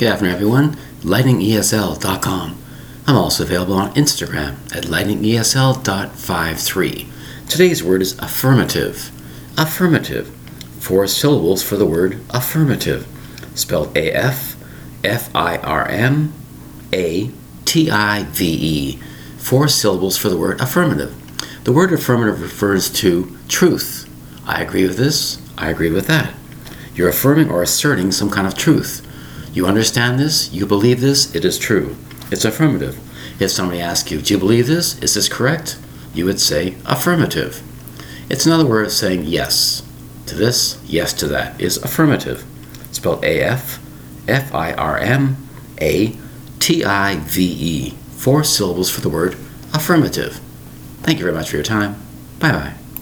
Good afternoon, everyone. LightningESL.com. I'm also available on Instagram at lightningesl.53. Today's word is affirmative. Affirmative. Four syllables for the word affirmative. Spelled A F F I R M A T I V E. Four syllables for the word affirmative. The word affirmative refers to truth. I agree with this. I agree with that. You're affirming or asserting some kind of truth. You understand this? You believe this? It is true. It's affirmative. If somebody asks you, Do you believe this? Is this correct? You would say affirmative. It's another word of saying yes to this, yes to that is affirmative. It's Spelled A F F I R M A T I V E. Four syllables for the word affirmative. Thank you very much for your time. Bye bye.